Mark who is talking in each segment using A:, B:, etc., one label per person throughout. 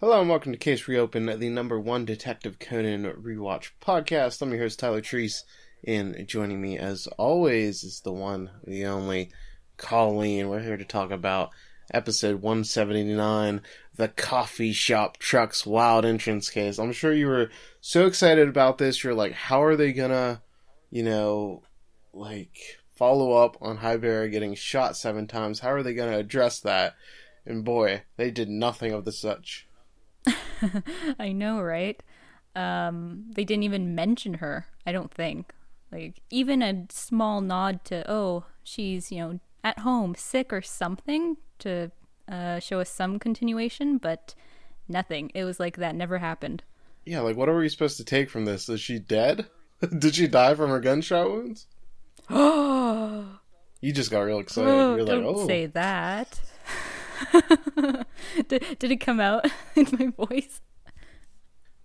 A: Hello and welcome to Case Reopen, the number one Detective Conan rewatch podcast. I'm your host Tyler Treese, and joining me as always is the one, the only Colleen. We're here to talk about episode 179, the coffee shop truck's wild entrance case. I'm sure you were so excited about this. You're like, how are they gonna, you know, like follow up on Haibara getting shot seven times? How are they gonna address that? And boy, they did nothing of the such.
B: I know, right? Um, they didn't even mention her, I don't think. Like, even a small nod to, oh, she's, you know, at home, sick or something to uh, show us some continuation, but nothing. It was like that never happened.
A: Yeah, like, what are we supposed to take from this? Is she dead? Did she die from her gunshot wounds? Oh! you just got real excited.
B: Oh,
A: You're
B: don't
A: like, oh.
B: say that. did, did it come out in my voice?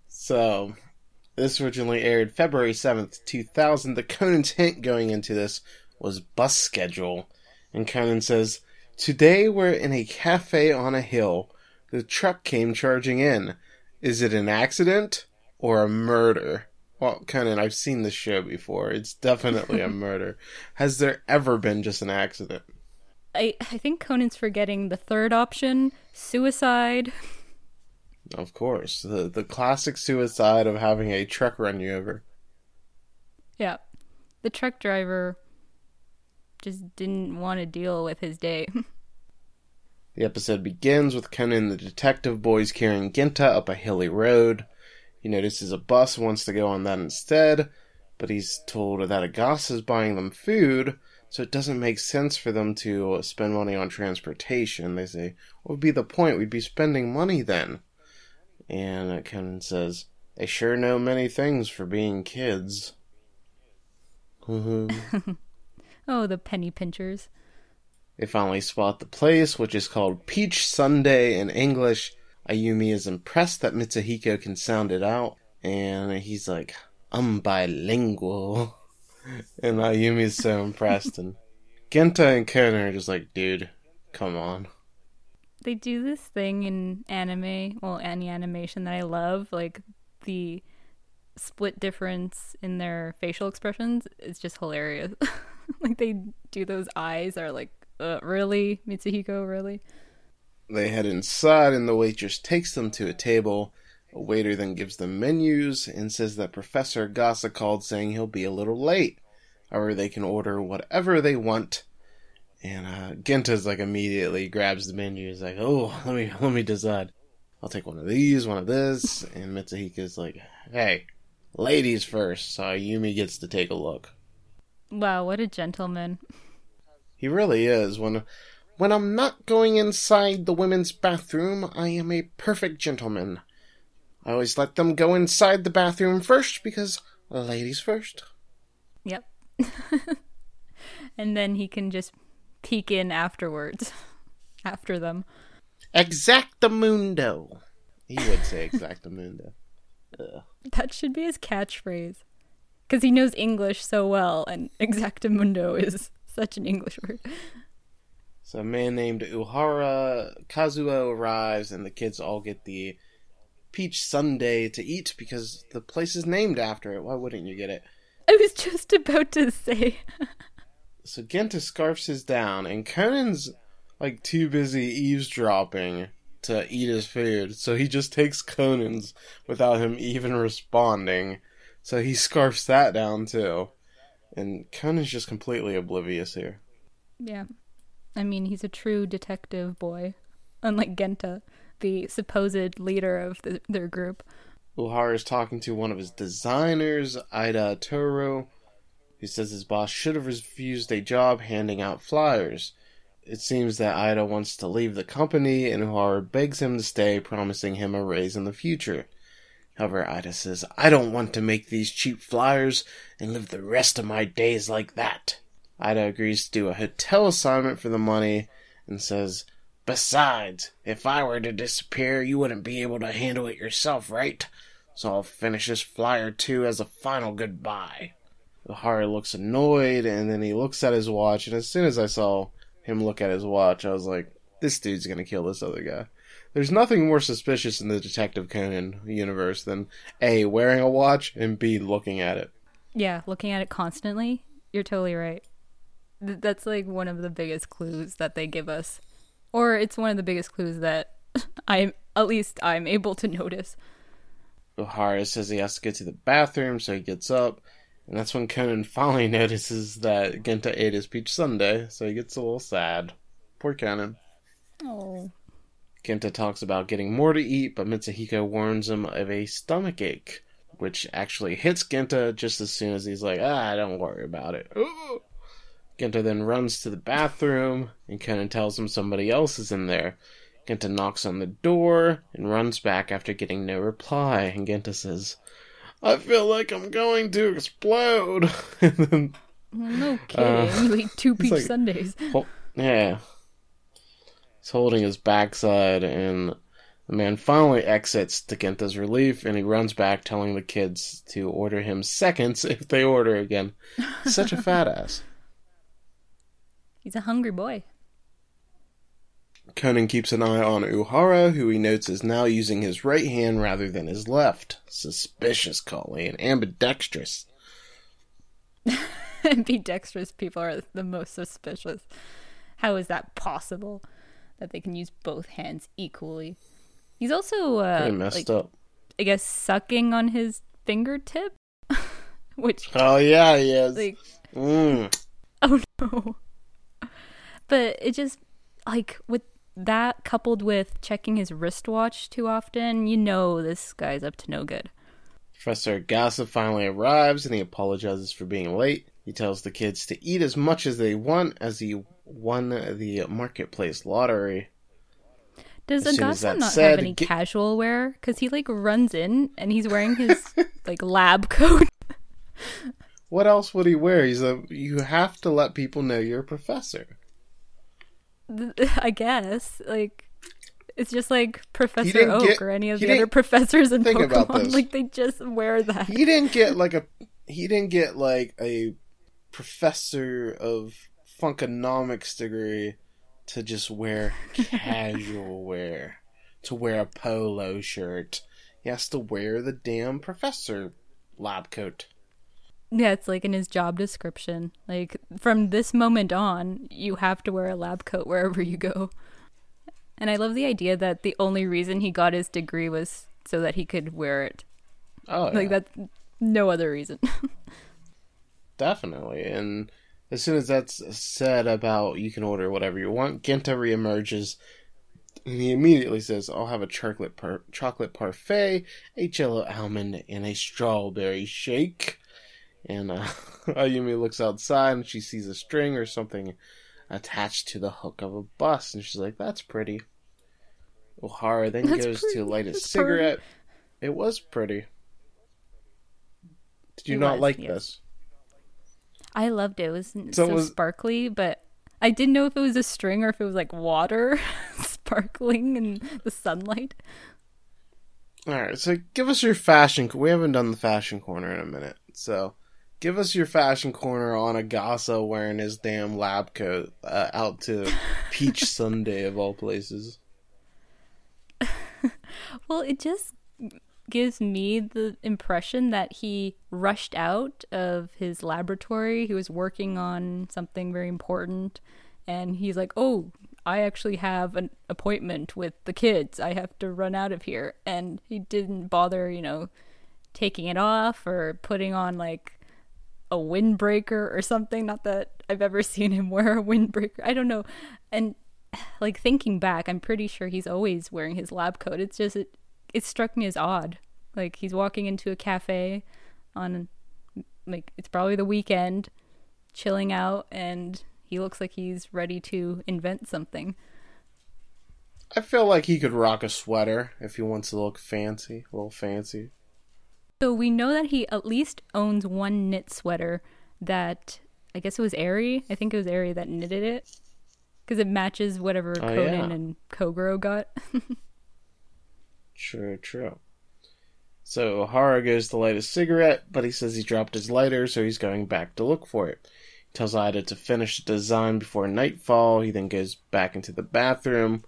A: So, this originally aired February 7th, 2000. The Conan's hint going into this was bus schedule. And Conan says, Today we're in a cafe on a hill. The truck came charging in. Is it an accident or a murder? Well, Conan, I've seen this show before. It's definitely a murder. Has there ever been just an accident?
B: I, I think Conan's forgetting the third option suicide.
A: Of course. The, the classic suicide of having a truck run you over.
B: Yeah. The truck driver just didn't want to deal with his day.
A: The episode begins with Conan and the detective boys carrying Genta up a hilly road. He notices a bus wants to go on that instead, but he's told that Agasa is buying them food, so it doesn't make sense for them to spend money on transportation. They say, What would be the point? We'd be spending money then. And Conan says, They sure know many things for being kids. Mm-hmm.
B: oh, the penny pinchers.
A: They finally spot the place, which is called Peach Sunday in English. Ayumi is impressed that Mitsuhiko can sound it out, and he's like, I'm bilingual. And Ayumi's so impressed, and Genta and Ken are just like, dude, come on.
B: They do this thing in anime, well, any animation that I love, like the split difference in their facial expressions is just hilarious. like they do those eyes are like, uh, really, Mitsuhiko, really?
A: They head inside, and the waitress takes them to a table. A waiter then gives them menus and says that Professor Agasa called saying he'll be a little late. However, they can order whatever they want. And uh, Genta's like immediately grabs the menu. He's like, "Oh, let me let me decide. I'll take one of these, one of this." And Mitsuhiko's like, "Hey, ladies first. So Yumi gets to take a look.
B: Wow, what a gentleman.
A: He really is. When when I'm not going inside the women's bathroom, I am a perfect gentleman. I always let them go inside the bathroom first because ladies first.
B: Yep. and then he can just peek in afterwards, after them.
A: Exactamundo. He would say exactamundo. Ugh.
B: That should be his catchphrase. Because he knows English so well, and exactamundo is such an English word.
A: So a man named Uhara Kazuo arrives, and the kids all get the peach sundae to eat because the place is named after it. Why wouldn't you get it?
B: I was just about to say.
A: So Genta scarfs his down, and Conan's like too busy eavesdropping to eat his food, so he just takes Conan's without him even responding. So he scarfs that down too. And Conan's just completely oblivious here.
B: yeah. I mean, he's a true detective boy, unlike Genta, the supposed leader of the, their group.
A: Uhara is talking to one of his designers, Ida Toro, who says his boss should have refused a job handing out flyers. It seems that Ida wants to leave the company, and Uhara begs him to stay, promising him a raise in the future. However, Ida says, I don't want to make these cheap flyers and live the rest of my days like that. Ida agrees to do a hotel assignment for the money and says, Besides, if I were to disappear, you wouldn't be able to handle it yourself, right? So I'll finish this flyer too as a final goodbye. O'Hara looks annoyed and then he looks at his watch, and as soon as I saw him look at his watch, I was like, this dude's gonna kill this other guy. There's nothing more suspicious in the Detective Conan universe than A, wearing a watch, and B, looking at it.
B: Yeah, looking at it constantly. You're totally right. Th- that's like one of the biggest clues that they give us. Or it's one of the biggest clues that I'm, at least I'm able to notice.
A: O'Hara says he has to get to the bathroom, so he gets up. And that's when Conan finally notices that Genta ate his peach sundae, so he gets a little sad. Poor Conan.
B: Oh.
A: Genta talks about getting more to eat, but Mitsuhiko warns him of a stomach ache, which actually hits Genta just as soon as he's like, ah, don't worry about it. Ooh. Genta then runs to the bathroom, and Conan tells him somebody else is in there. Genta knocks on the door and runs back after getting no reply, and Genta says, I feel like I'm going to explode. and then,
B: No kidding.
A: Uh,
B: ate two peach
A: like-
B: sundays.
A: well, yeah. He's holding his backside, and the man finally exits to Genta's relief, and he runs back telling the kids to order him seconds if they order again. Such a fat ass.
B: He's a hungry boy.
A: Conan keeps an eye on Uhara, who he notes is now using his right hand rather than his left. Suspicious, Colleen. Ambidextrous.
B: Ambidextrous people are the most suspicious. How is that possible? That they can use both hands equally. He's also, uh,
A: messed
B: like,
A: up.
B: I guess, sucking on his fingertip, which,
A: Oh, yeah, he is.
B: like,
A: Mm.
B: oh no. But it just, like, with that coupled with checking his wristwatch too often, you know this guy's up to no good.
A: Professor Agasa finally arrives and he apologizes for being late. He tells the kids to eat as much as they want as he won the marketplace lottery.
B: Does
A: As
B: Agasa not
A: said,
B: have any
A: get-
B: casual wear? Because he like runs in and he's wearing his like lab coat.
A: What else would he wear? He's a. You have to let people know you're a professor.
B: I guess like it's just like Professor Oak
A: get-
B: or any of the other professors in
A: think about
B: Pokemon.
A: this.
B: Like they just wear that.
A: He didn't get like a. He didn't get like a professor of funkonomics degree to just wear casual wear. To wear a polo shirt. He has to wear the damn professor lab coat.
B: Yeah, it's like in his job description. Like from this moment on, you have to wear a lab coat wherever you go. And I love the idea that the only reason he got his degree was so that he could wear it.
A: Oh,
B: Like
A: yeah.
B: that's no other reason.
A: Definitely. And as soon as that's said about you can order whatever you want, Genta reemerges and he immediately says, I'll have a chocolate par- chocolate parfait, a jello almond, and a strawberry shake. And uh, Ayumi looks outside and she sees a string or something attached to the hook of a bus. And she's like, That's pretty. O'Hara then
B: That's
A: goes
B: pretty.
A: to light a
B: That's
A: cigarette. It was pretty. Did you
B: It
A: not
B: was,
A: like
B: yes.
A: this?
B: I loved it. It was
A: So
B: so,
A: it was-
B: sparkly, but I didn't know if it was a string or if it was like water sparkling in the sunlight.
A: All right, so give us your fashion. We haven't done the fashion corner in a minute, so give us your fashion corner on Agasa wearing his damn lab coat uh, out to Peach Sunday of all places.
B: Well, it just gives me the impression that he rushed out of his laboratory. He was working on something very important, and he's like, "Oh, I actually have an appointment with the kids. I have to run out of here." And he didn't bother, you know, taking it off or putting on like a windbreaker or something. Not that I've ever seen him wear a windbreaker. I don't know. And like thinking back, I'm pretty sure he's always wearing his lab coat. It's just it, it struck me as odd. Like he's walking into a cafe on like it's probably the weekend, chilling out and he looks like he's ready to invent something.
A: I feel like he could rock a sweater if he wants to look fancy, a little fancy.
B: So we know that he at least owns one knit sweater that I guess it was Airy. I think it was Airy that knitted it because it matches whatever
A: Oh,
B: Conan
A: yeah.
B: and Kogoro got.
A: True, true. So O'Hara goes to light a cigarette, but he says he dropped his lighter, so he's going back to look for it. He tells Ida to finish the design before nightfall. He then goes back into the bathroom.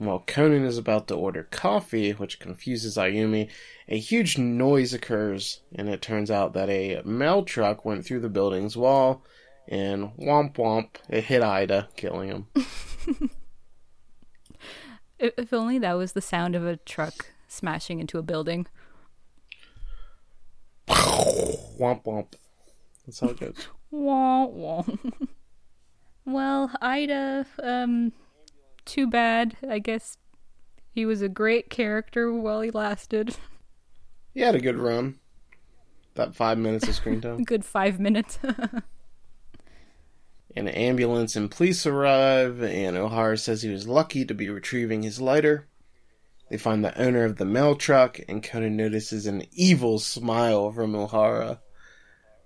A: While Conan is about to order coffee, which confuses Ayumi, a huge noise occurs, and it turns out that a mail truck went through the building's wall, and womp womp, it hit Ida, killing him.
B: If, only that was the sound of a truck smashing into a building.
A: womp womp. That's how it goes.
B: Wah, wah. well, Ida, um, too bad. I guess he was a great character while he lasted.
A: He had a good run. That five minutes of screen time.
B: Good five minutes.
A: An ambulance and police arrive, and O'Hara says he was lucky to be retrieving his lighter. They find the owner of the mail truck, and Conan notices an evil smile from O'Hara.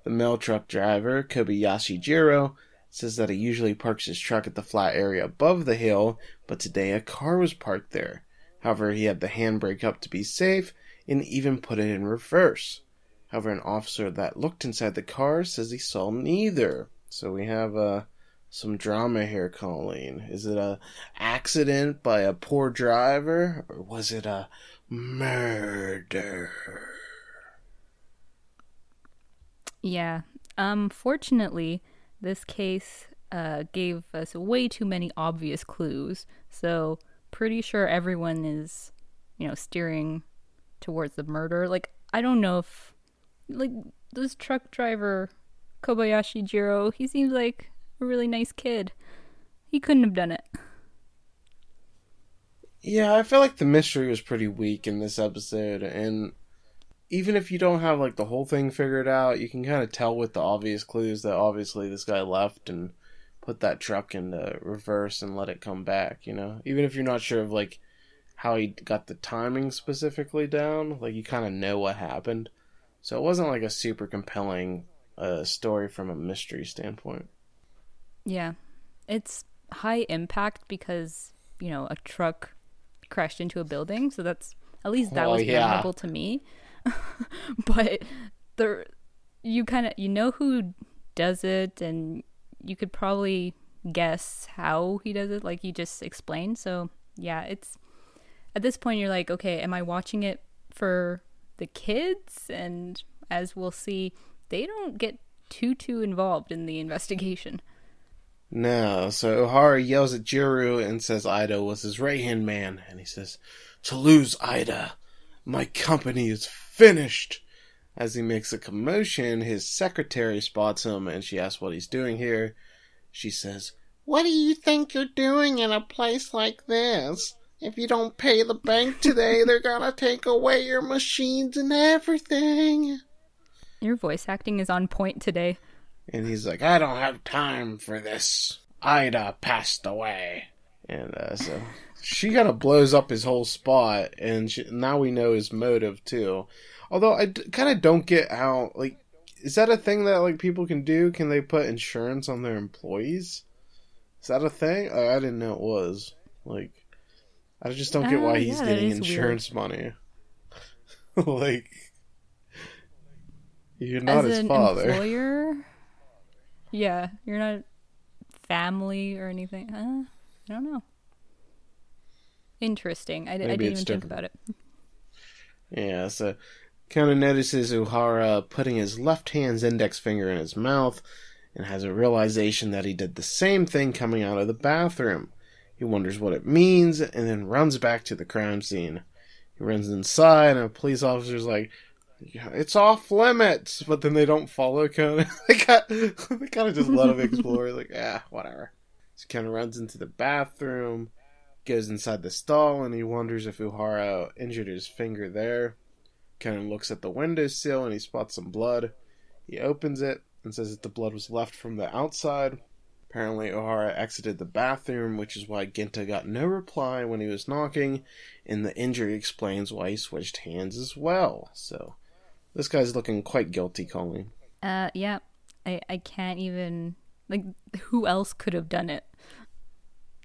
A: The mail truck driver, Kobayashi Jiro, says that he usually parks his truck at the flat area above the hill, but today a car was parked there. However, he had the handbrake up to be safe and even put it in reverse. However, an officer that looked inside the car says he saw neither. So we have uh, some drama here, Colleen. Is it a accident by a poor driver, or was it a murder?
B: yeah. Um, fortunately, this case uh, gave us way too many obvious clues. So, pretty sure everyone is, you know, steering towards the murder. Like, I don't know if, like, this truck driver, Kobayashi Jiro, he seems like a really nice kid. He couldn't have done it.
A: Yeah, I feel like the mystery was pretty weak in this episode, and even if you don't have like the whole thing figured out, you can kind of tell with the obvious clues that obviously this guy left and put that truck into reverse and let it come back, you know? Even if you're not sure of like how he got the timing specifically down, like you kind of know what happened. So it wasn't like a super compelling uh, story from a mystery standpoint.
B: Yeah. It's high impact because, you know, a truck crashed into a building, so that's at least that
A: Oh,
B: was
A: yeah.
B: memorable to me. but the you kind of you know who does it and you could probably guess how he does it like you just explained. So, yeah, it's at this point you're like, okay, am I watching it for the kids? And as we'll see, they don't get too too involved in the investigation.
A: No, so O'Hara yells at Jiro and says Ida was his right hand man, and he says, To lose Ida, my company is finished. As he makes a commotion, his secretary spots him and she asks what he's doing here. She says, What do you think you're doing in a place like this? If you don't pay the bank today, they're gonna take away your machines and everything.
B: Your voice acting is on point today.
A: And he's like, I don't have time for this. Ida passed away. And uh, so she kind of blows up his whole spot, and she, now we know his motive too. Although I d- kind of don't get how, like, is that a thing that like people can do? Can they put insurance on their employees? Is that a thing? I, I didn't know it was. Like, I just don't get
B: Uh,
A: why he's
B: yeah,
A: getting
B: is weird.
A: insurance money. like, you're not
B: As
A: his
B: an
A: father.
B: employer, yeah, you're not family or anything. Uh, I don't know. Interesting. I,
A: Maybe
B: didn't even think about it.
A: Yeah, so of notices Uhara putting his left hand's index finger in his mouth and has a realization that he did the same thing coming out of the bathroom. He wonders what it means and then runs back to the crime scene. He runs inside and a police officer's like, "Yeah, it's off limits, but then they don't follow Conan. they kind they kind of just let him explore. Like, ah, whatever. So kind of runs into the bathroom, goes inside the stall, and he wonders if Uhara injured his finger there. Conan looks at the windowsill and he spots some blood. He opens it and says that the blood was left from the outside. Apparently, O'Hara exited the bathroom, which is why Genta got no reply when he was knocking, and the injury explains why he switched hands as well. So, this guy's looking quite guilty, Colleen.
B: Uh, yeah, I I can't even like who else could have done it?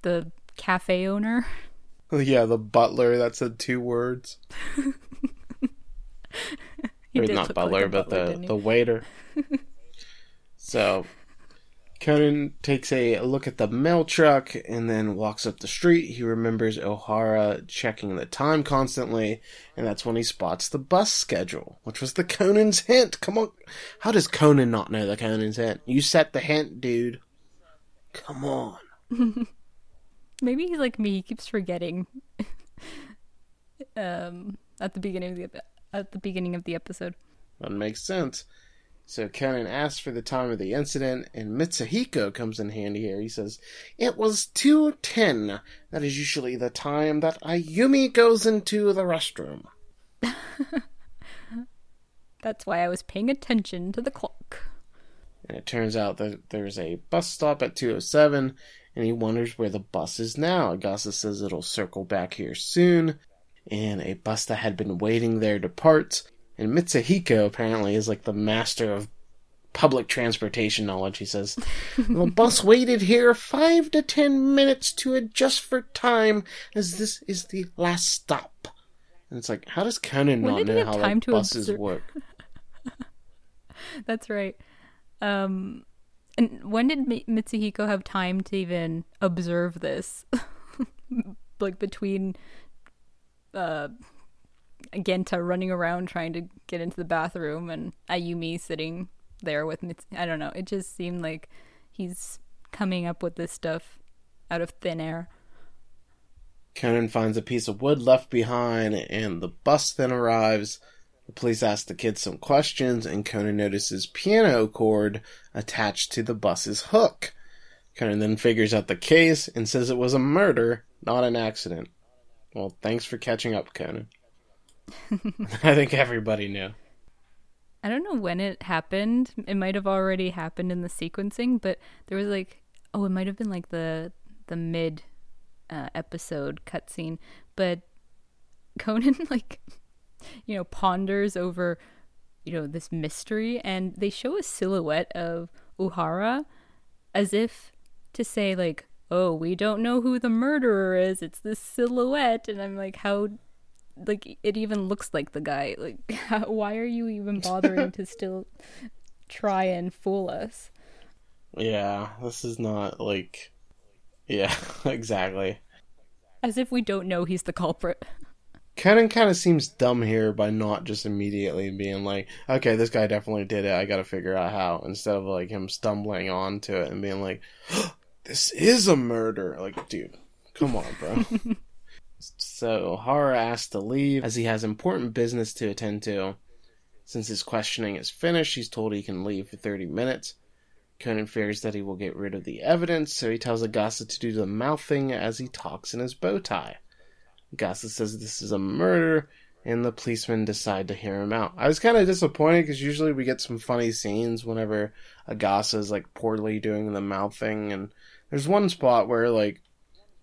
B: The cafe owner.
A: yeah, the butler that said two words.
B: He
A: or
B: did
A: not
B: look like
A: butler,
B: a
A: but
B: butler,
A: the the waiter. so Conan takes a look at the mail truck and then walks up the street. He remembers O'Hara checking the time constantly, and that's when he spots the bus schedule, which was the Conan's hint. Come on. How does Conan not know the Conan's hint? You set the hint, dude. Come on.
B: Maybe he's like me. He keeps forgetting. um, at the beginning of the at the beginning of the episode.
A: That makes sense. So Conan asks for the time of the incident, and Mitsuhiko comes in handy here. He says, It was 2.10. That is usually the time that Ayumi goes into the restroom.
B: That's why I was paying attention to the clock.
A: And it turns out that there's a bus stop at 207, and he wonders where the bus is now. Agasa says it'll circle back here soon, and a bus that had been waiting there departs. And Mitsuhiko apparently is like the master of public transportation knowledge. He says, The bus waited here five to ten minutes to adjust for time, as this is the last stop. And it's like, how does Conan
B: When
A: not know how
B: time
A: like,
B: to
A: buses
B: observe-
A: work?
B: That's right. Um, and when did Mi- Mitsuhiko have time to even observe this? like between uh, Genta running around trying to get into the bathroom and Ayumi sitting there with Mits- I don't know. It just seemed like he's coming up with this stuff out of thin air.
A: Conan finds a piece of wood left behind, and the bus then arrives. The police ask the kids some questions, and Conan notices piano cord attached to the bus's hook. Conan then figures out the case and says it was a murder, not an accident. Well, thanks for catching up, Conan. I think everybody knew.
B: I don't know when it happened. It might have already happened in the sequencing, but there was like, oh, it might have been like the the mid uh, episode cutscene. But Conan like, you know, ponders over, you know, this mystery, and they show a silhouette of Uhara, as if to say like, oh, we don't know who the murderer is. It's this silhouette, and I'm like, how like it even looks like the guy like how, why are you even bothering to still try and fool us
A: Yeah, this is not like. Yeah, exactly.
B: as if we don't know he's the culprit
A: Conan kind of seems dumb here by not just immediately being like, okay, this guy definitely did it. I got to figure out how. Instead of like him stumbling onto it and being like, this is a murder. Like, dude, come on, bro. so Hara asks to leave as he has important business to attend to. Since his questioning is finished, he's told he can leave for 30 minutes. Conan fears that he will get rid of the evidence, so he tells Agasa to do the mouthing as he talks in his bow tie. Agasa says this is a murder, and the policemen decide to hear him out. I was kind of disappointed because usually we get some funny scenes whenever Agasa is like poorly doing the mouthing, and there's one spot where like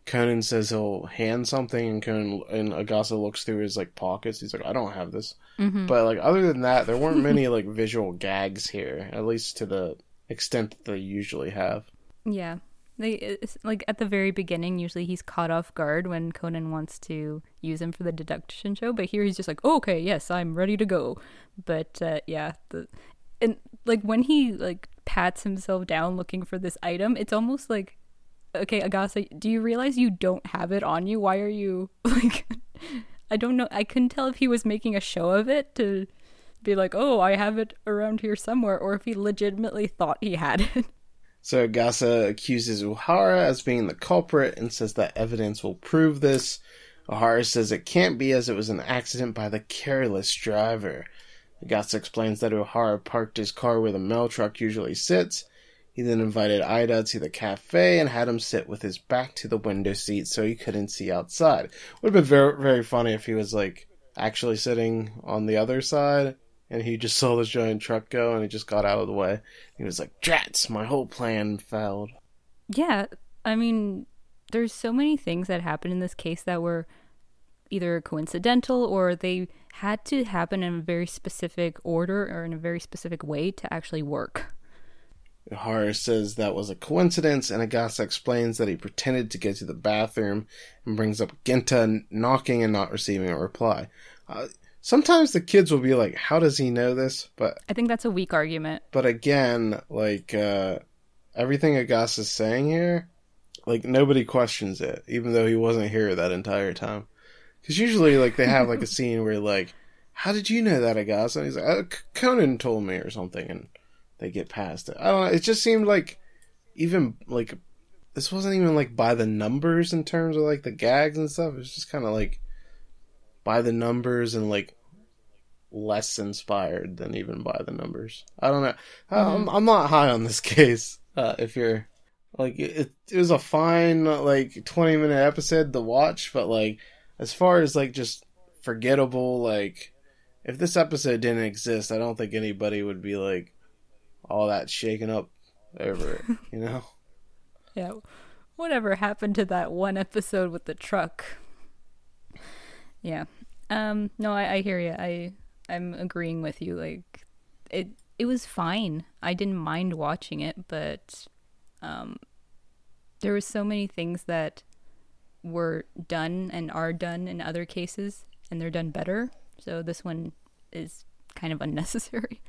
A: Conan says he'll hand something, and Conan and Agasa looks through his like pockets. He's like, I don't have this.
B: mm-hmm.
A: But like other than that, there weren't many like visual gags here, at least to the extent that they usually have.
B: yeah they like at the very beginning usually he's caught off guard when conan wants to use him for the deduction show but here he's just like oh, okay yes i'm ready to go. But uh, yeah the and like when he like pats himself down looking for this item it's almost like okay agasa do you realize you don't have it on you? Why are you like i don't know i couldn't tell if he was making a show of it to be like oh i have it around here somewhere or if he legitimately thought he had it
A: So Agasa accuses Uhara as being the culprit and says that evidence will prove this. Uhara says it can't be as it was an accident by the careless driver. Agasa explains that Uhara parked his car where the mail truck usually sits. He then invited Ida to the cafe and had him sit with his back to the window seat so he couldn't see outside. Would have been very very funny if he was like actually sitting on the other side and he just saw this giant truck go and he just got out of the way. He was like, Drats, my whole plan failed.
B: Yeah, I mean, there's so many things that happened in this case that were either coincidental or they had to happen in a very specific order or in a very specific way to actually work.
A: Hara says that was a coincidence, and Agasa explains that he pretended to get to the bathroom and brings up Genta knocking and not receiving a reply. Uh, sometimes the kids will be like, How does he know this? But
B: I think that's a weak argument.
A: but again, like uh everything Agasa is saying here, like nobody questions it, even though he wasn't here that entire time. Because usually, like they have like a scene where like, how did you know that Agasa? And he's like, uh, Conan told me or something, and they get past it. I don't know. It just seemed like even like this wasn't even like by the numbers in terms of like the gags and stuff. it's just kind of like by the numbers and like less inspired than even by the numbers. I don't know. Mm-hmm. I'm, I'm not high on this case. Uh, if you're like it, it was a fine like 20 minute episode to watch, but like as far as like just forgettable like if this episode didn't exist, I don't think anybody would be like all that shaken up over it, you know?
B: yeah. Whatever happened to that one episode with the truck? Yeah. Um no, I, I hear you. I I'm agreeing with you like it it was fine. I didn't mind watching it, but um there were so many things that were done and are done in other cases and they're done better. So this one is kind of unnecessary.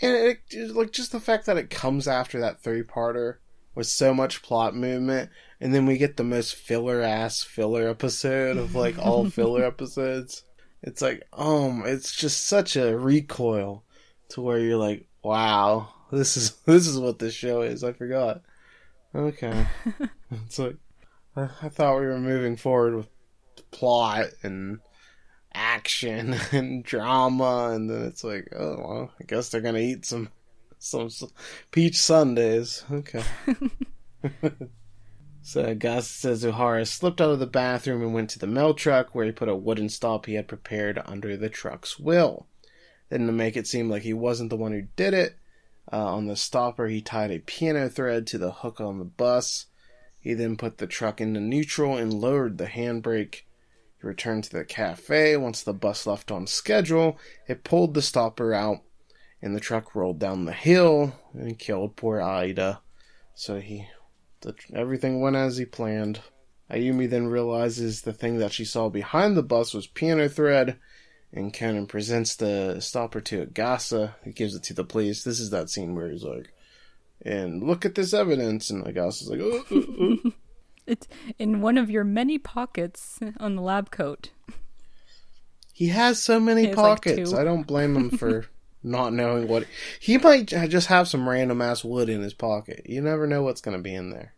A: And it, it, like just the fact that it comes after that three parter with so much plot movement, and then we get the most filler ass filler episode of like all filler episodes. It's like, um, it's just such a recoil to where you're like, wow, this is this is what this show is. I forgot. Okay, it's like I, I thought we were moving forward with plot and action and drama, and then it's like, oh well, I guess they're gonna eat some some, some peach sundaes. Okay. So Gus says O'Hara slipped out of the bathroom and went to the mail truck where he put a wooden stop he had prepared under the truck's wheel. Then to make it seem like he wasn't the one who did it, uh, on the stopper he tied a piano thread to the hook on the bus. He then put the truck into neutral and lowered the handbrake. He returned to the cafe. Once the bus left on schedule, it pulled the stopper out, and the truck rolled down the hill and killed poor Aida. So he, the, everything went as he planned. Ayumi then realizes the thing that she saw behind the bus was piano thread, and Conan presents the stopper to Agasa. He gives it to the police. This is that scene where he's like, and look at this evidence. And Agasa's like, oh, oh, oh.
B: It's in one of your many pockets on the lab coat.
A: He has so many pockets. Like I don't blame him for not knowing what. He might just have some random ass wood in his pocket. You never know what's going to be in there.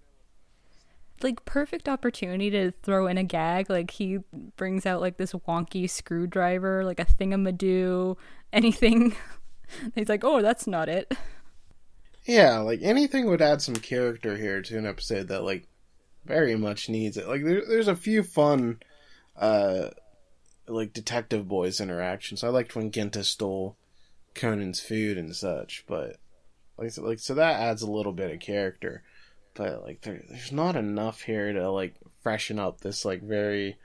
B: Like, perfect opportunity to throw in a gag. Like, he brings out, like, this wonky screwdriver, like a thingamadoo, anything. He's like, oh, that's not it.
A: Yeah, like anything would add some character here to an episode that like very much needs it. Like there, there's a few fun, uh, like detective boys interactions. I liked when Genta stole Conan's food and such, but like so, like so that adds a little bit of character. But like there, there's not enough here to like freshen up this like very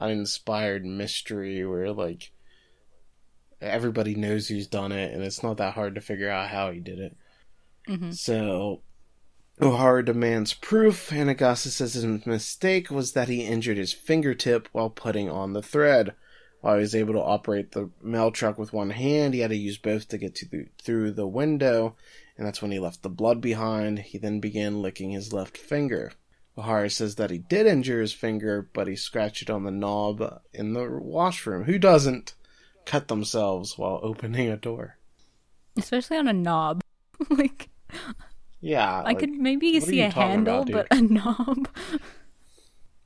A: uninspired mystery where like everybody knows who's done it and it's not that hard to figure out how he did it. Mm-hmm. So O'Hara demands proof, and Agasa says his mistake was that he injured his fingertip while putting on the thread. While he was able to operate the mail truck with one hand, he had to use both to get to the, through the window, and that's when he left the blood behind. He then began licking his left finger. O'Hara says that he did injure his finger, but he scratched it on the knob in the washroom. Who doesn't cut themselves while opening a door?
B: Especially on a knob. like
A: yeah.
B: I like, could maybe see a handle, about, but a knob.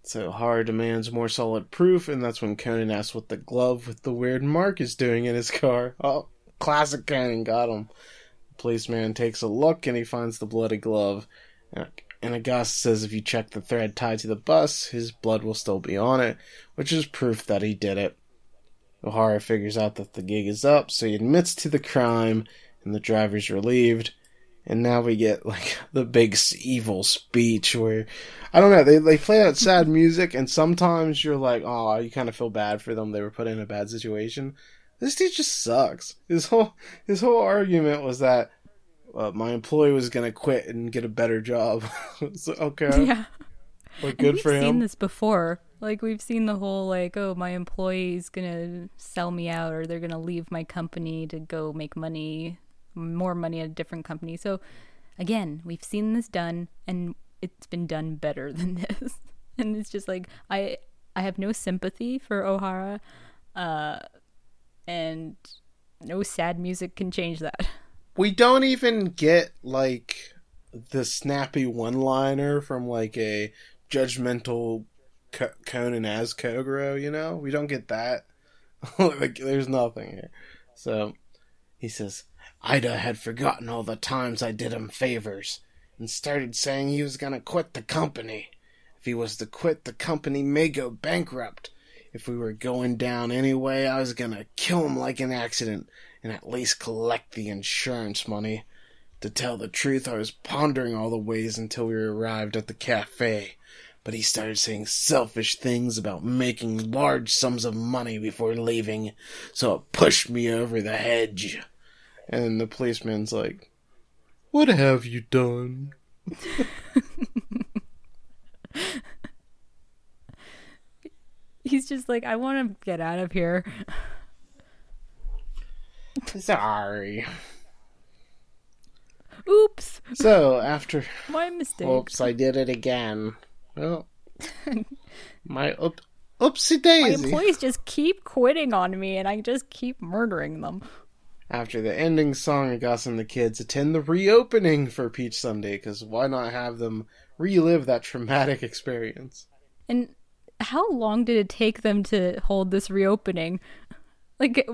A: So Har demands more solid proof, and that's when Conan asks what the glove with the weird mark is doing in his car. Oh, classic Conan got him. The policeman takes a look and he finds the bloody glove. And Agasa says if you check the thread tied to the bus, his blood will still be on it, which is proof that he did it. O'Hara figures out that the gig is up, so he admits to the crime, and the driver's relieved and now we get like the big evil speech where I don't know they they play that sad music and sometimes you're like oh you kind of feel bad for them they were put in a bad situation. This dude just sucks. His whole his whole argument was that uh, my employee was gonna quit and get a better job. so, okay,
B: yeah,
A: like good for him.
B: We've seen this before. Like we've seen the whole like oh my employee's gonna sell me out or they're gonna leave my company to go make money more money at a different company. So again, we've seen this done and it's been done better than this. and it's just like I I have no sympathy for Ohara. Uh and no sad music can change that.
A: We don't even get like the snappy one-liner from like a judgmental Conan as Kogoro, you know? We don't get that. like there's nothing here. So he says, Ida had forgotten all the times I did him favors and started saying he was gonna quit the company. If he was to quit, the company may go bankrupt. If we were going down anyway, I was gonna kill him like an accident and at least collect the insurance money. To tell the truth, I was pondering all the ways until we arrived at the cafe. But he started saying selfish things about making large sums of money before leaving, so it pushed me over the hedge. And the policeman's like, What have you done?
B: He's just like, I want to get out of here.
A: Sorry.
B: Oops.
A: So after
B: my mistake.
A: Oops, I did it again. Well, my oop, oopsie daisy.
B: My employees just keep quitting on me, and I just keep murdering them.
A: After the ending song, Gus and the kids attend the reopening for Peach Sunday because why not have them relive that traumatic experience?
B: And how long did it take them to hold this reopening? Like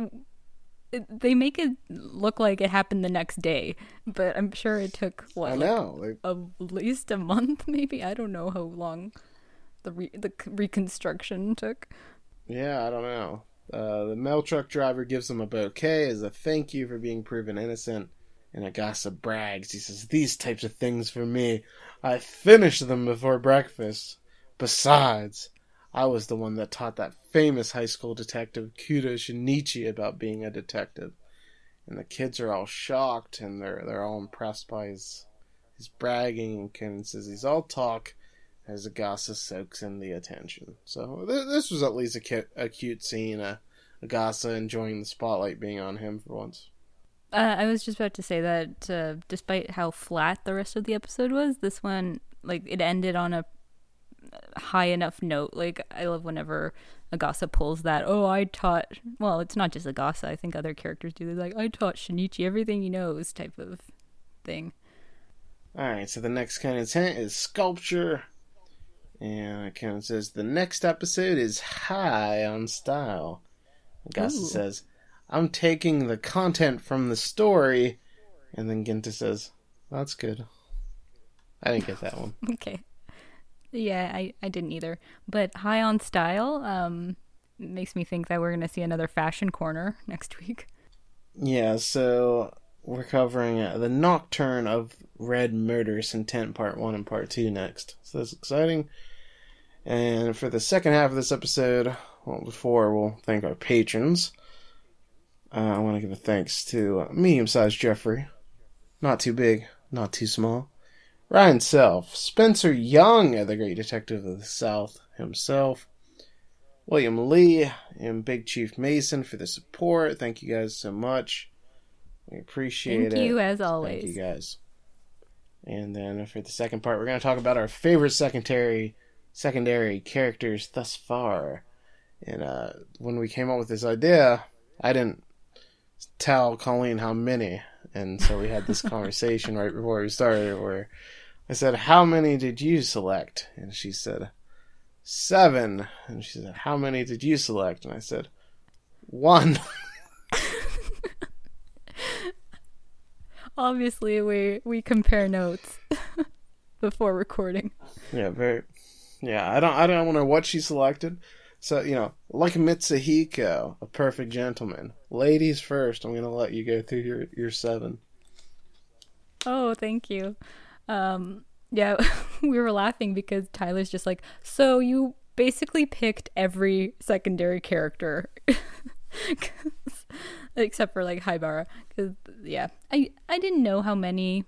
B: they make it look like it happened the next day, but I'm sure it took what?
A: I know, like,
B: at least a month, maybe. I don't know how long the re- the reconstruction took.
A: Yeah, I don't know. Uh, the mail truck driver gives him a bouquet as a thank you for being proven innocent. And Agasa brags. He says, These types of things for me, I finish them before breakfast. Besides, I was the one that taught that famous high school detective Kudo Shinichi about being a detective. And the kids are all shocked and they're they're all impressed by his his bragging and Ken says he's all talk as Agasa soaks in the attention. So th- this was at least a, ki- a cute scene. Uh, Agasa enjoying the spotlight being on him for once.
B: Uh, I was just about to say that uh, despite how flat the rest of the episode was, this one like it ended on a high enough note. Like I love whenever Agasa pulls that. Oh, I taught. Well, it's not just Agasa. I think other characters do. They're like, I taught Shinichi everything he knows, type of thing.
A: All right. So the next kind of hint is sculpture, and it kind of says the next episode is high on style. Ooh. says, "I'm taking the content from the story," and then Genta says, "That's good." I didn't get that one.
B: okay. Yeah, I, I didn't either. But high on style um, makes me think that we're going to see another fashion corner next week.
A: Yeah, so we're covering uh, the Nocturne of Red Murderous Intent Part 1 and Part 2 next. So that's exciting. And for the second half of this episode, well, before we'll thank our patrons, uh, I want to give a thanks to uh, medium sized Jeffrey. Not too big, not too small. Ryan Self, Spencer Young, the great detective of the South himself, William Lee, and Big Chief Mason for the support. Thank you guys so much. We appreciate
B: Thank
A: it.
B: Thank you as always.
A: Thank you guys. And then for the second part, we're going to talk about our favorite secondary secondary characters thus far. And uh, when we came up with this idea, I didn't tell Colleen how many, and so we had this conversation right before we started where I said, How many did you select? And she said, Seven. And she said, How many did you select? And I said, One.
B: Obviously, we, we compare notes before recording.
A: Yeah, very. Yeah, I don't. I don't know what she selected. So you know, like Mitsuhiko, a perfect gentleman. Ladies first. I'm gonna let you go through your your seven.
B: Oh, thank you. Um, yeah, we were laughing because Tyler's just like, so you basically picked every secondary character. except for like Haibara cuz yeah I I didn't know how many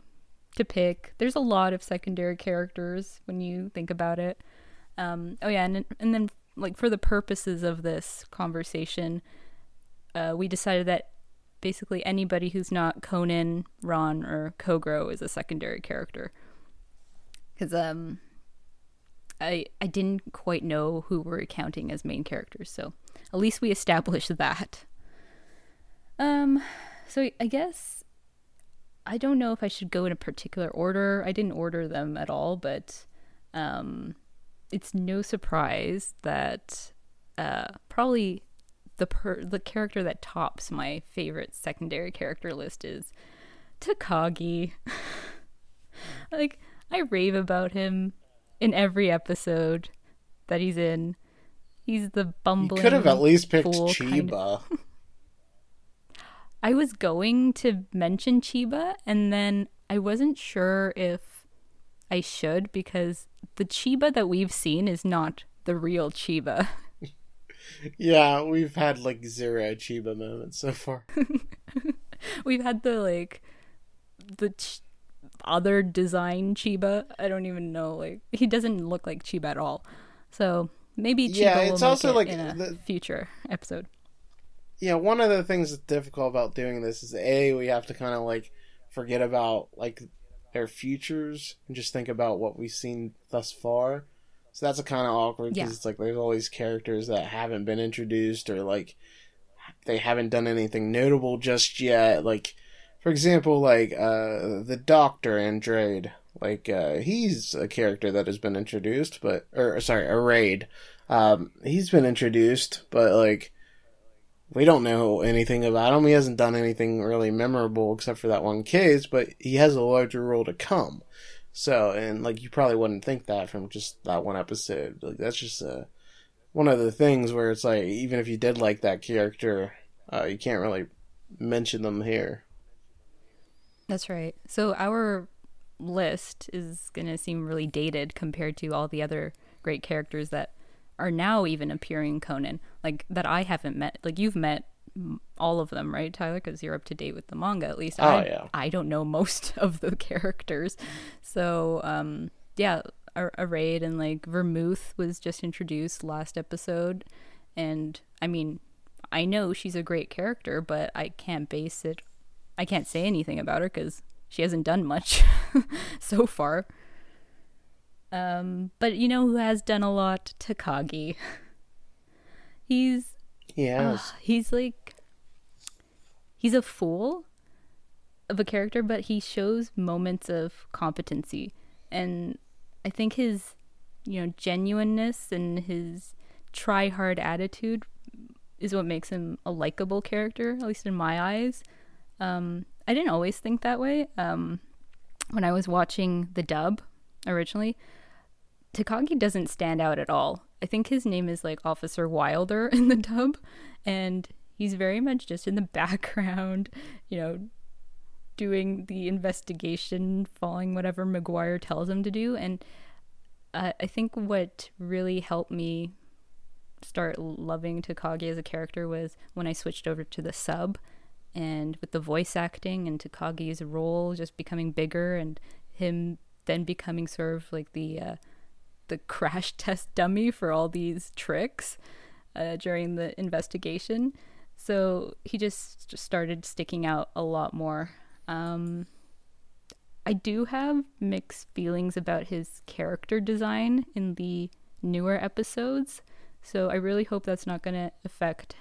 B: to pick there's a lot of secondary characters when you think about it um oh yeah and and then like for the purposes of this conversation uh we decided that basically anybody who's not Conan, Ran, or Kogoro is a secondary character. Because um, I I didn't quite know who we're counting as main characters, so at least we established that. Um, so I guess I don't know if I should go in a particular order. I didn't order them at all, but um, it's no surprise that uh, probably the per- the character that tops my favorite secondary character list is Takagi. like I rave about him in every episode that he's in. He's the bumbling.
A: You could have at least picked Chiba.
B: kind of- I was going to mention Chiba, and then I wasn't sure if I should because the Chiba that we've seen is not the real Chiba.
A: Yeah, we've had like zero Chiba moments so far.
B: We've had the like the ch- other design Chiba. I don't even know. Like he doesn't look like Chiba at all. So maybe Chiba
A: Yeah,
B: will
A: it's
B: make
A: also
B: it
A: like
B: in a
A: the-
B: future episode.
A: yeah, one of the things that's difficult about doing this is a we have to kind of like forget about like their futures and just think about what we've seen thus far. So that's a kind of awkward because
B: Yeah.
A: it's like there's all these characters that haven't been introduced or like they haven't done anything notable just yet. Like for example, like uh the Doctor and Andrade, like uh he's a character that has been introduced, but or sorry, Araide. Um, he's been introduced, but like we don't know anything about him. He hasn't done anything really memorable except for that one case, but he has a larger role to come. So, and like you probably wouldn't think that from just that one episode. Like that's just uh, one of the things where it's like even if you did like that character, uh, you can't really mention them here.
B: That's right. So our list is going to seem really dated compared to all the other great characters that are now even appearing in Conan, like that I haven't met. Like you've met all of them, right, Tyler? Because you're up to date with the manga. At least
A: Oh,
B: I,
A: yeah.
B: I don't know most of the characters. So um, yeah, a, Araide and like Vermouth was just introduced last episode, and I mean, I know she's a great character, but I can't base it. I can't say anything about her because she hasn't done much so far. Um, but you know who has done a lot? Takagi. He's
A: Yes.
B: uh, he's like he's a fool of a character, but he shows moments of competency, and I think his you know genuineness and his try hard attitude is what makes him a likable character, at least in my eyes. Um, I didn't always think that way. Um, when I was watching the dub originally, Takagi doesn't stand out at all. I think his name is like Officer Wilder in the dub, and he's very much just in the background, you know, doing the investigation, following whatever Meguire tells him to do. And uh, I think what really helped me start loving Takagi as a character was when I switched over to the sub and with the voice acting and Takagi's role just becoming bigger and him then becoming sort of like the uh, the crash test dummy for all these tricks uh, during the investigation. So he just, just started sticking out a lot more. Um, I do have mixed feelings about his character design in the newer episodes. So I really hope that's not going to affect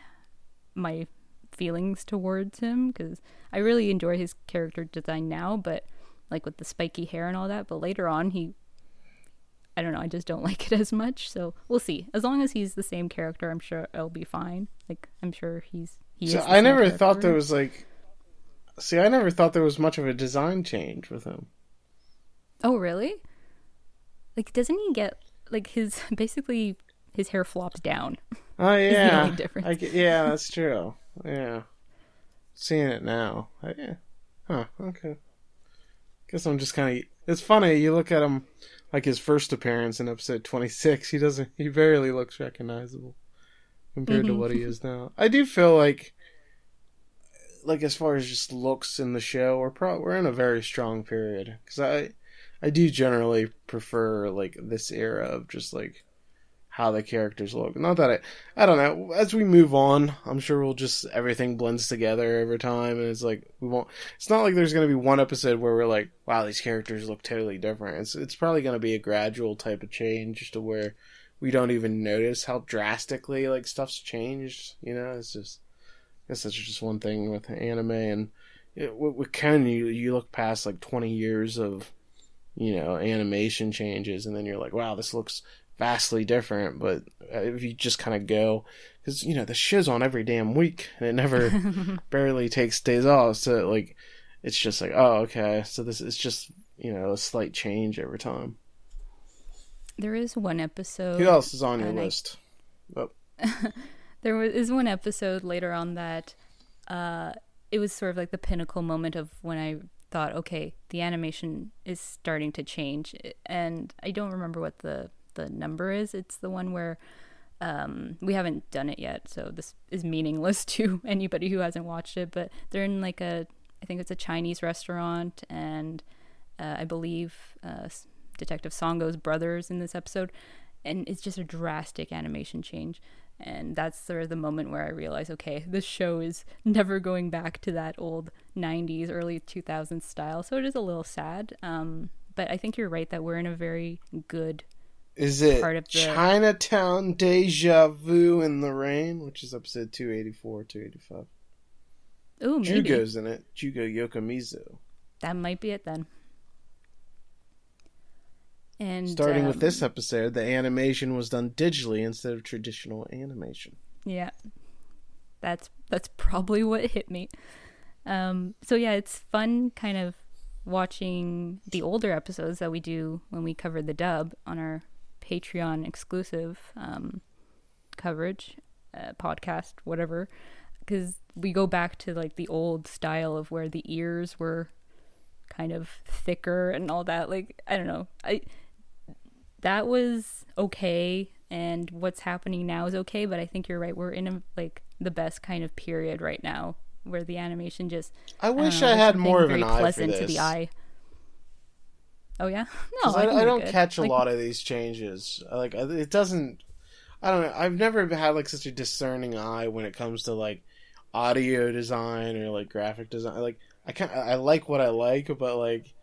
B: my feelings towards him because I really enjoy his character design now, but like with the spiky hair and all that. But later on, he, I don't know, I just don't like it as much. So we'll see. As long as he's the same character, I'm sure it'll be fine. Like I'm sure he's. He
A: So I never thought there was like. See, I never thought there was much of a design change with him.
B: Oh really? Like doesn't he get like his basically his hair flops down?
A: Oh yeah. I yeah, that's true. Yeah, seeing it now. I, yeah. Huh. Okay. Guess I'm just kind of. It's funny. You look at him, like his first appearance in episode 26. He doesn't. He barely looks recognizable compared to
B: Mhm.
A: what he is now. I do feel like, like as far as just looks in the show, we're pro- we're in a very strong period because I, I do generally prefer like this era of just like how the characters look. Not that I, I don't know. As we move on, I'm sure we'll just everything blends together over time, and it's like we won't. It's not like there's to be one episode where we're like, wow, these characters look totally different. It's it's probably to be a gradual type of change to where we don't even notice how drastically like stuff's changed. You know, it's just. I guess that's just one thing with anime and with, with Ken, you you look past like 20 years of you know animation changes, and then you're like, wow, this looks vastly different. But uh, if you just kind of go, because you know the show's on every damn week, and it never barely takes days off, so like it's just like, oh, okay, so this is just you know a slight change every time.
B: There is one episode.
A: Who else is on your list? I... Oh.
B: there was one episode later on that uh, it was sort of like the pinnacle moment of when I thought, okay, the animation is starting to change, and I don't remember what the the number is. It's the one where um, we haven't done it yet, so this is meaningless to anybody who hasn't watched it. But they're in like a, I think it's a Chinese restaurant, and uh, I believe uh, Detective Sango's brothers in this episode, and it's just a drastic animation change and that's sort of the moment where I realize, okay, this show is never going back to that old 90s, early 2000s style. So it is a little sad. Um, but I think you're right that we're in a very good
A: is it part of the... Chinatown Deja Vu in the Rain, which is episode 284, 285.
B: Ooh, maybe.
A: Jugo's in it. Jugo Yokomizo.
B: That might be it then. And
A: starting um, with this episode, the animation was done digitally instead of traditional animation.
B: Yeah, that's that's probably what hit me. Um, so yeah, it's fun, kind of watching the older episodes that we do when we cover the dub on our Patreon exclusive um, coverage, uh, podcast, whatever, because we go back to like the old style of where the ears were kind of thicker and all that. Like I don't know, I that was okay and what's happening now is okay but i think you're right. We're in a like the best kind of period right now where the animation just
A: i wish i, know, I had more of an eye pleasant
B: to the eye oh yeah
A: no i, I, I don't catch a like, lot of these changes like it doesn't i don't know i've never had like such a discerning eye when it comes to like audio design or like graphic design like i kind i like what i like but like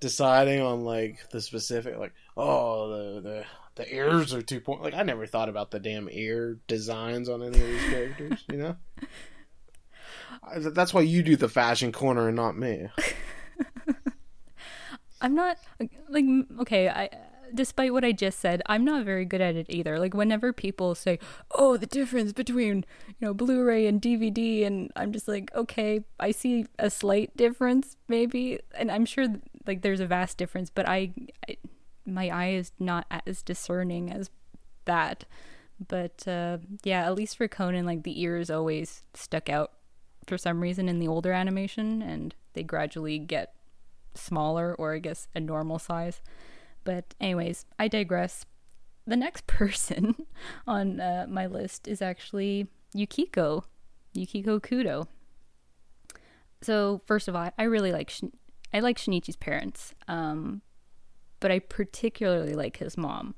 A: deciding on like the specific like oh the the the ears are two point like I never thought about the damn ear designs on any of these characters, you know. That's why you do the fashion corner and not me.
B: I'm not like okay, I despite what I just said, I'm not very good at it either. Like whenever people say, "Oh, the difference between, you know, Blu-ray and DVD," and I'm just like, "Okay, I see a slight difference maybe." And I'm sure like there's a vast difference, but I, I my eye is not as discerning as that. But uh, yeah, at least for Conan, like the ears always stuck out for some reason in the older animation, and they gradually get smaller, or I guess a normal size. But anyways, I digress. The next person on uh, my list is actually Yukiko, Yukiko Kudo. So first of all, I really like I like Shinichi's parents, um, but I particularly like his mom.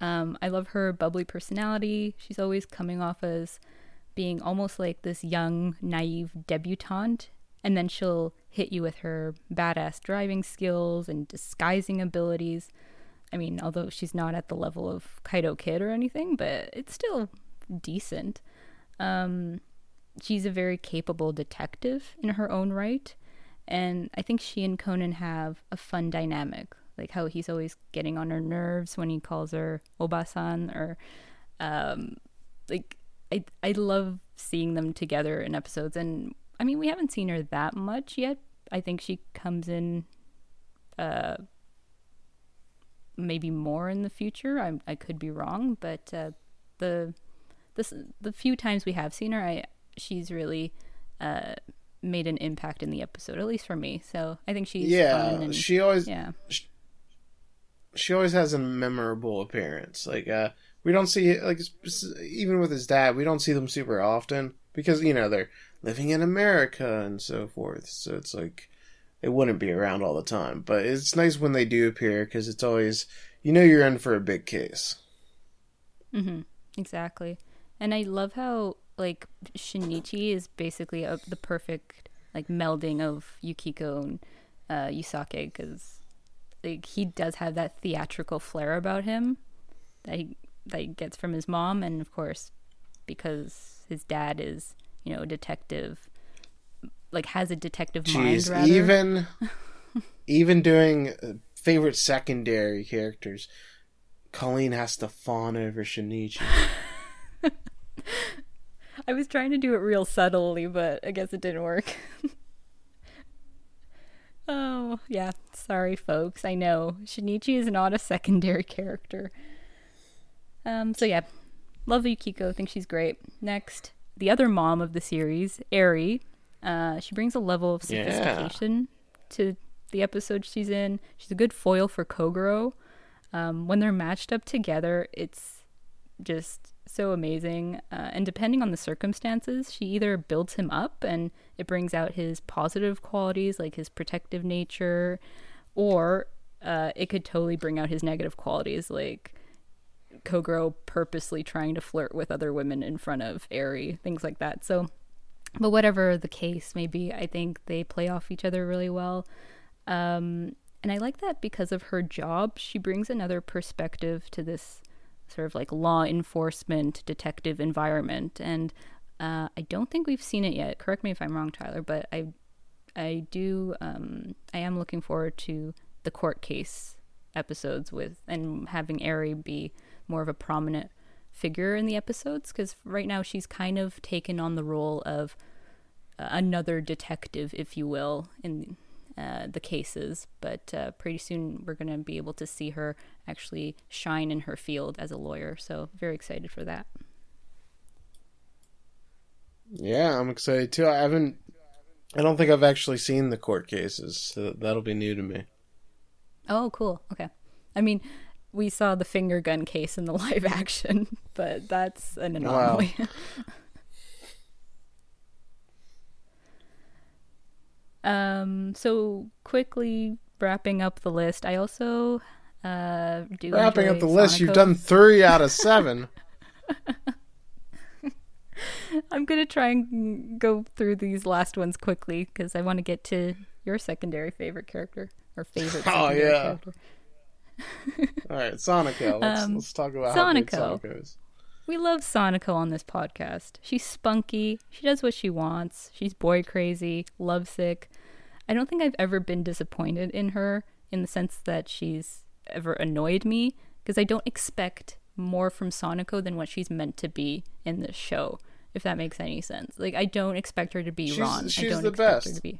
B: Um, I love her bubbly personality. She's always coming off as being almost like this young, naive debutante, and then she'll hit you with her badass driving skills and disguising abilities. I mean, although she's not at the level of Kaito Kid or anything, but it's still decent. Um, she's a very capable detective in her own right. And I think she and Conan have a fun dynamic, like how he's always getting on her nerves when he calls her Obasan, or um, like I I love seeing them together in episodes. And I mean, we haven't seen her that much yet. I think she comes in, uh, maybe more in the future. I I could be wrong, but uh, the the the few times we have seen her, I she's really uh made an impact in the episode, at least for me. So I think she's
A: yeah.
B: And,
A: she always yeah. She, she, always has a memorable appearance. Like uh, we don't see like even with his dad, we don't see them super often because you know they're living in America and so forth. So it's like they wouldn't be around all the time. But it's nice when they do appear because it's always you know you're in for a big case.
B: Mm-hmm. Exactly. And I love how like Shinichi is basically a, the perfect like melding of Yukiko and uh, Yusaku because like he does have that theatrical flair about him that he that he gets from his mom, and of course because his dad is you know detective, like has a detective mind. Rather.
A: even even doing uh, favorite secondary characters, Colleen has to fawn over Shinichi.
B: I was trying to do it real subtly, but I guess it didn't work. oh, yeah. Sorry, folks. I know. Shinichi is not a secondary character. Um, so yeah. Love Yukiko. Think she's great. Next, the other mom of the series, Eri. Uh, she brings a level of
A: Yeah.
B: sophistication to the episode she's in. She's a good foil for Kogoro. Um, when they're matched up together, it's just so amazing. Uh, and depending on the circumstances, she either builds him up and it brings out his positive qualities, like his protective nature, or uh, it could totally bring out his negative qualities, like Kogoro purposely trying to flirt with other women in front of Eri, things like that. So, but whatever the case may be, I think they play off each other really well. Um, and I like that because of her job, she brings another perspective to this sort of like law enforcement detective environment. And uh, I don't think we've seen it yet. Correct me if I'm wrong, Tyler, but I, I do, um, I am looking forward to the court case episodes with and having Eri be more of a prominent figure in the episodes because right now she's kind of taken on the role of uh, another detective, if you will, in uh, the cases. But uh, pretty soon we're going to be able to see her actually shine in her field as a lawyer. So very excited for that.
A: Yeah, I'm excited too. I haven't. I don't think I've actually seen the court cases, so that'll be new to me.
B: Oh, cool. Okay. I mean, we saw the finger gun case in the live action, but that's an anomaly. um. So quickly wrapping up the list, I also uh do
A: Wrapping up the list, you've done three out of seven.
B: I'm gonna try and go through these last ones quickly because I want to get to your secondary favorite character or favorite.
A: Oh, yeah. All right, Sonoko. Let's
B: Um,
A: let's talk about how good
B: Sonoko.
A: Sonoko is.
B: We love Sonoko on this podcast. She's spunky. She does what she wants. She's boy crazy, lovesick. I don't think I've ever been disappointed in her in the sense that she's ever annoyed me because I don't expect more from Sonoko than what she's meant to be in this show. If that makes any sense. Like I don't expect her to be
A: She's-
B: Ron. I
A: she's
B: don't
A: the
B: expect her
A: best.
B: to be.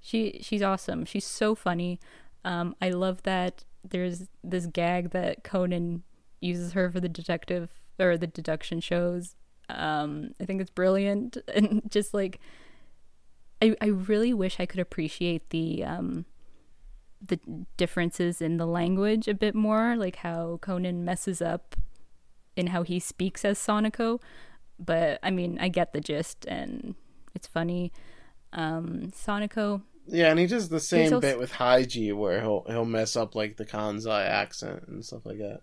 B: She she's awesome. She's so funny. Um, I love that there's this gag that Conan uses her for the detective or the deduction shows. Um, I think it's brilliant and just like I I really wish I could appreciate the um the differences in the language a bit more, like how Conan messes up in how he speaks as Sonoko. But I mean, I get the gist and it's funny. Um, Sonoko,
A: Yeah, and he does the same
B: also-
A: bit with Heiji where he'll he'll mess up like the Kansai accent and stuff like that.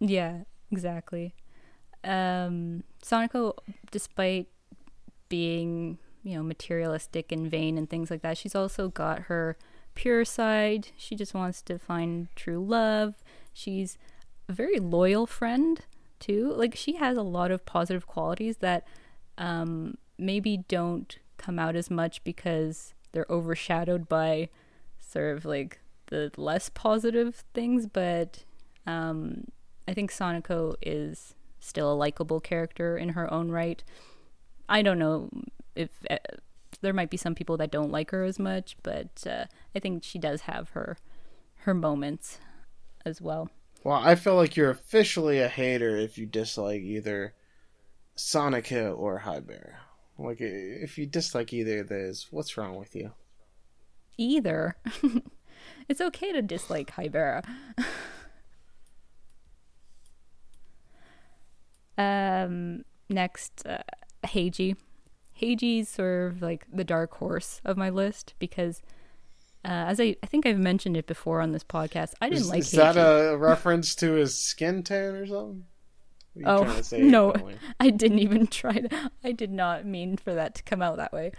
B: Yeah, exactly. Um, Sonoko, despite being, you know, materialistic and vain and things like that, she's also got her pure side. She just wants to find true love. She's a very loyal friend, too. Like, she has a lot of positive qualities that um, maybe don't come out as much because they're overshadowed by sort of like the less positive things, but um, I think Sonoko is still a likable character in her own right. I don't know if uh, there might be some people that don't like her as much, but uh, I think she does have her her moments as well.
A: Well, I feel like you're officially a hater if you dislike either Sonoko or Haibara. Like, if you dislike either of those, what's wrong with you?
B: Either. it's okay to dislike Haibara. um, next, uh, Heiji. Heiji's sort of like the dark horse of my list because, uh, as I, I think I've mentioned it before on this podcast, I didn't
A: Is,
B: like
A: is that a reference to his skin tone or something? What are you
B: Oh, no. I didn't even try to. I did not mean for that to come out that way.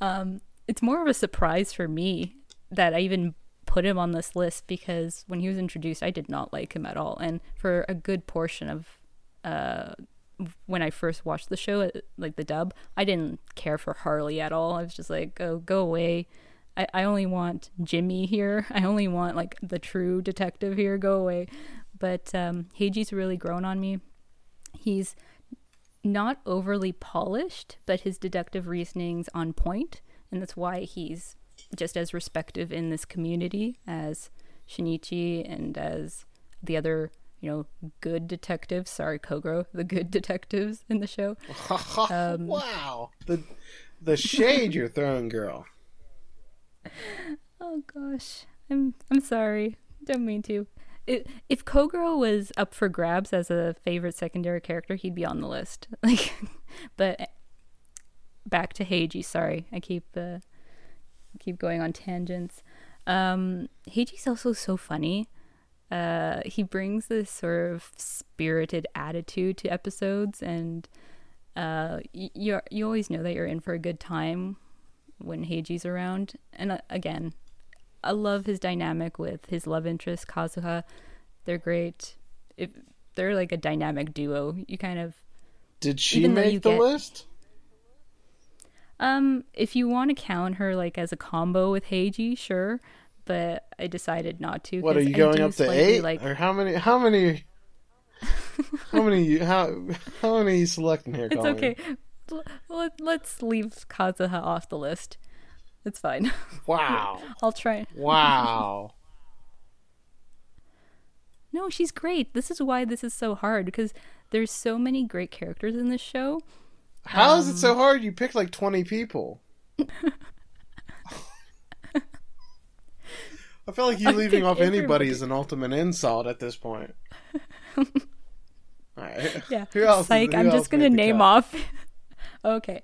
B: Um, it's more of a surprise for me that I even put him on this list because when he was introduced, I did not like him at all. And for a good portion of uh, when I first watched the show, uh, like the dub, I didn't care for Harley at all. I was just like, oh, go away. I, I only want Jimmy here. I only want like the true detective here. Go away. But um, Heiji's really grown on me. He's not overly polished, but his deductive reasoning's on point, and that's why he's just as respective in this community as Shinichi and as the other, you know, good detectives. Sorry, Kogoro, the good detectives in the show. Um,
A: wow, the the shade you're throwing, girl.
B: Oh gosh, I'm I'm sorry. Don't mean to. If Kogoro was up for grabs as a favorite secondary character, he'd be on the list. Like, but back to Heiji. Sorry, I keep uh, keep going on tangents. Um, Heiji's also so funny. Uh, he brings this sort of spirited attitude to episodes, and uh, you you always know that you're in for a good time when Heiji's around. And uh, again, I love his dynamic with his love interest Kazuha. They're great. If they're like a dynamic duo, you kind of
A: Did she
B: you
A: make the
B: get-
A: list?
B: um if you want to count her like as a combo with Heiji, sure, but I decided not to.
A: What are you
B: I
A: going up to eight?
B: Like
A: or how many? How many? how many? How how many are you selecting here?
B: it's
A: Colleen?
B: okay. Let, let's leave Kazuha off the list. It's fine.
A: Wow!
B: I'll try.
A: Wow!
B: No, she's great. This is why this is so hard because there's so many great characters in this show.
A: How is it
B: Um,
A: so hard? You picked like twenty people. I feel like you leaving off anybody is an ultimate insult at this point.
B: Yeah.
A: Who else? is-
B: Psych,
A: who
B: I'm
A: else
B: just going to name off. okay.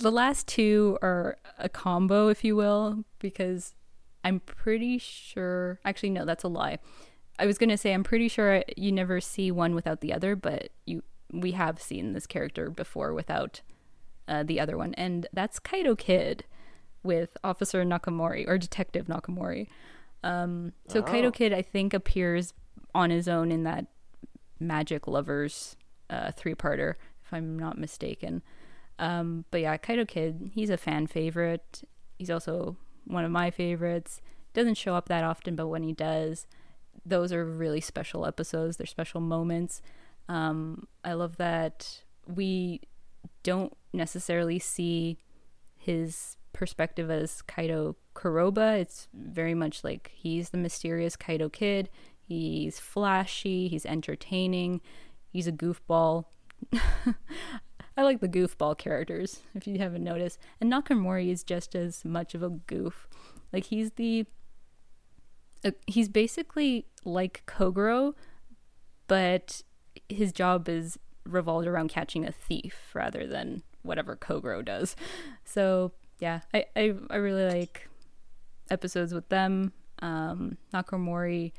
B: The last two are a combo, if you will, because I'm pretty sure. Actually, no, that's a lie. I was going to say I'm pretty sure you never see one without the other, but you we have seen this character before without uh, the other one, and that's Kaito Kid with Officer Nakamori or Detective Nakamori. Um, so
A: Oh.
B: Kaito Kid, I think, appears on his own in that Magic Lovers uh, three-parter, if I'm not mistaken. Um, but yeah, Kaito Kid, he's a fan favorite. He's also one of my favorites. Doesn't show up that often, but when he does, those are really special episodes. They're special moments. Um, I love that we don't necessarily see his perspective as Kaito Kuroba. It's very much like he's the mysterious Kaito kid. He's flashy, he's entertaining, he's a goofball. I like the goofball characters, if you haven't noticed. And Nakamori is just as much of a goof. Like he's the uh, he's basically like Kogoro, but his job is revolved around catching a thief rather than whatever Kogoro does. So yeah, I I, I really like episodes with them. Um, Nakamori,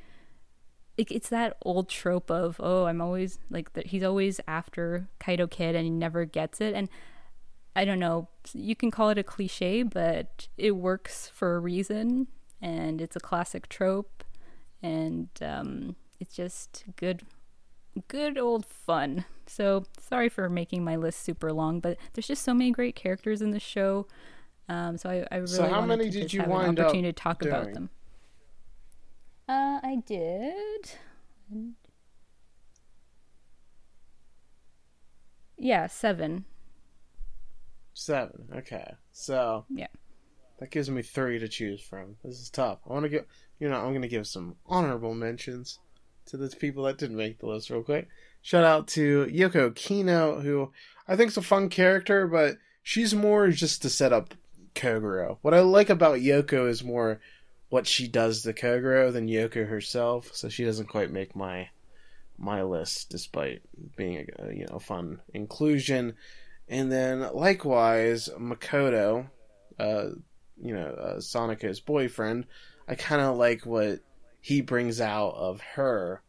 B: it, it's that old trope of oh I'm always like that he's always after Kaito Kid and he never gets it. And I don't know you can call it a cliche but it works for a reason. And it's a classic trope. And um, it's just good good old fun. So sorry for making my list super long but there's just so many great characters in the show. Um, so I, I really
A: So how many
B: to
A: did you
B: have an
A: wind up
B: opportunity to talk about
A: doing?
B: them uh, I did. Yeah, seven.
A: Seven. Okay. So
B: Yeah.
A: that gives me three to choose from. This is tough. I want to give you know I'm going to give some honorable mentions to the people that didn't make the list real quick. Shout out to Yoko Okino, who I think is a fun character, but she's more just to set up Kogoro. What I like about Yoko is more what she does to Kogoro than Yoko herself, so she doesn't quite make my my list despite being a you know fun inclusion. And then likewise Makoto, uh, you know uh, Sonoko's boyfriend. I kind of like what he brings out of her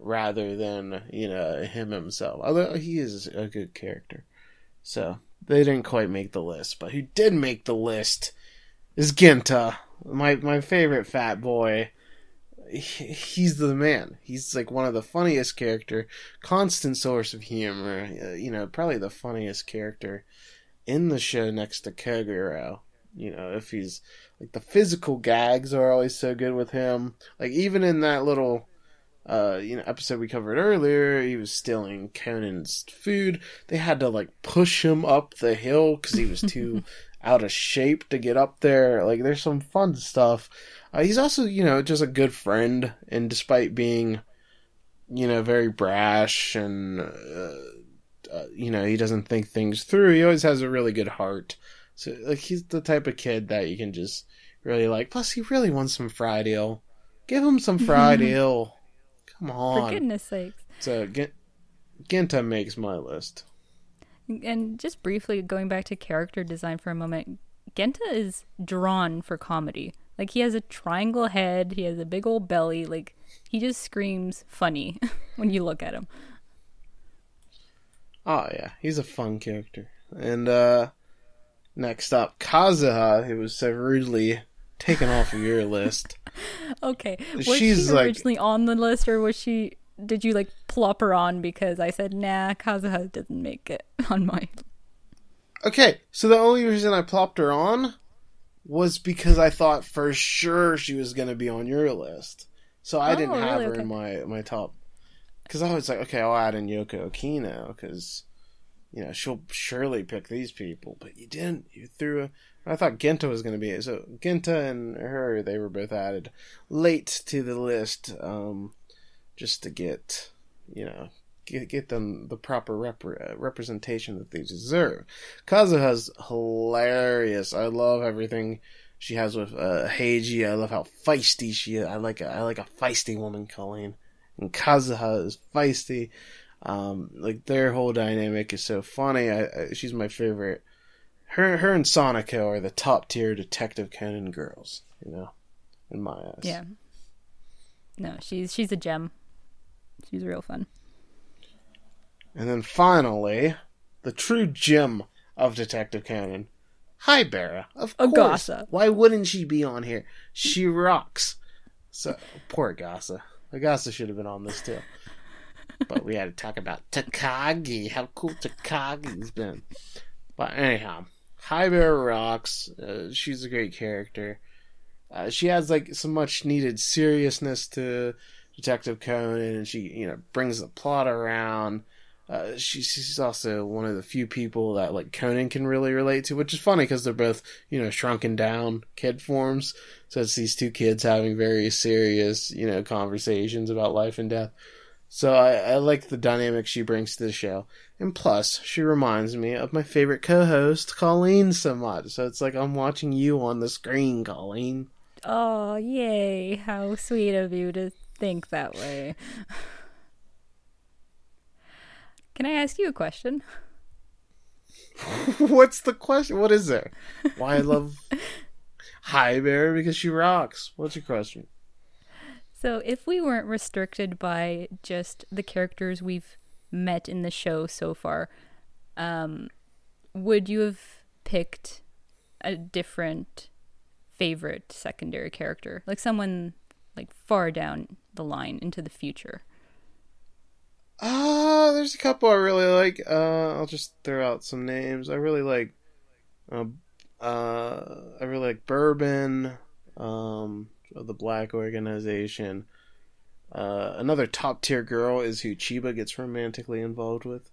A: rather than you know him himself. Although he is a good character, so they didn't quite make the list. But who did make the list is Genta, my my favorite fat boy. He's the man. He's like one of the funniest character, constant source of humor. Uh, you know, probably the funniest character in the show next to Kogoro. You know, if he's like the physical gags are always so good with him. Like even in that little uh, you know, episode we covered earlier, he was stealing Conan's food. They had to like push him up the hill because he was too out of shape to get up there. Like, there's some fun stuff. Uh, he's also, you know, just a good friend, and despite being, you know, very brash and, uh, uh, you know, he doesn't think things through. He always has a really good heart. So, like, he's the type of kid that you can just really like. Plus, he really wants some fried eel. Give him some fried eel. Come on.
B: For goodness sakes.
A: So G- Genta makes my list.
B: And just briefly going back to character design for a moment, Genta is drawn for comedy. Like he has a triangle head, he has a big old belly, like he just screams funny when you look at him.
A: Oh yeah, he's a fun character. And uh next up, Kazuha, who was so rudely taken off of your list.
B: Okay. Was She's she originally like, on the list, or was she? Did you like plop her on because I said nah, Kazuha doesn't make it on my.
A: Okay, so the only reason I plopped her on was because I thought for sure she was going to be on your list. So I oh, didn't have really? her okay. in my my top. Because I was like, okay, I'll add in Yoko Okino because you know she'll surely pick these people, but you didn't. You threw a I thought Genta was going to be it. So Genta and her, they were both added late to the list, um, just to get, you know, get, get them the proper rep- representation that they deserve. Kazuha's hilarious. I love everything she has with uh, Heiji. I love how feisty she is. I like a, I like a feisty woman, Colleen. And Kazuha is feisty. Um, like their whole dynamic is so funny. I, I, she's my favorite her her and Sonoko are the top tier Detective Conan girls, you know, in my eyes.
B: Yeah. No, she's she's a gem. She's real fun.
A: And then finally, the true gem of Detective Conan. Hi, Bera. Of course. Agasa. Why wouldn't she be on here? She rocks. So poor Agasa. Agasa should have been on this too. but we had to talk about Takagi. How cool Takagi's been. But anyhow, Haibara rocks. Uh, she's a great character. Uh, she has like some much needed seriousness to Detective Conan, and she you know brings the plot around. Uh, she, she's also one of the few people that like Conan can really relate to, which is funny because they're both you know shrunken down kid forms. So it's these two kids having very serious you know conversations about life and death. So I, I like the dynamic she brings to the show. And plus, she reminds me of my favorite co host, Colleen, so much. So it's like I'm watching you on the screen, Colleen.
B: Oh, yay. How sweet of you to think that way. Can I ask you a question?
A: What's the question? What is there? Why I love Haibara because she rocks. What's your question?
B: So, if we weren't restricted by just the characters we've met in the show so far, um, would you have picked a different favorite secondary character, like someone like far down the line into the future?
A: Ah, uh, there's a couple I really like. Uh, I'll just throw out some names. I really like. Uh, uh, I really like Bourbon. Um, the black organization. Uh, another top tier girl is who Chiba gets romantically involved with.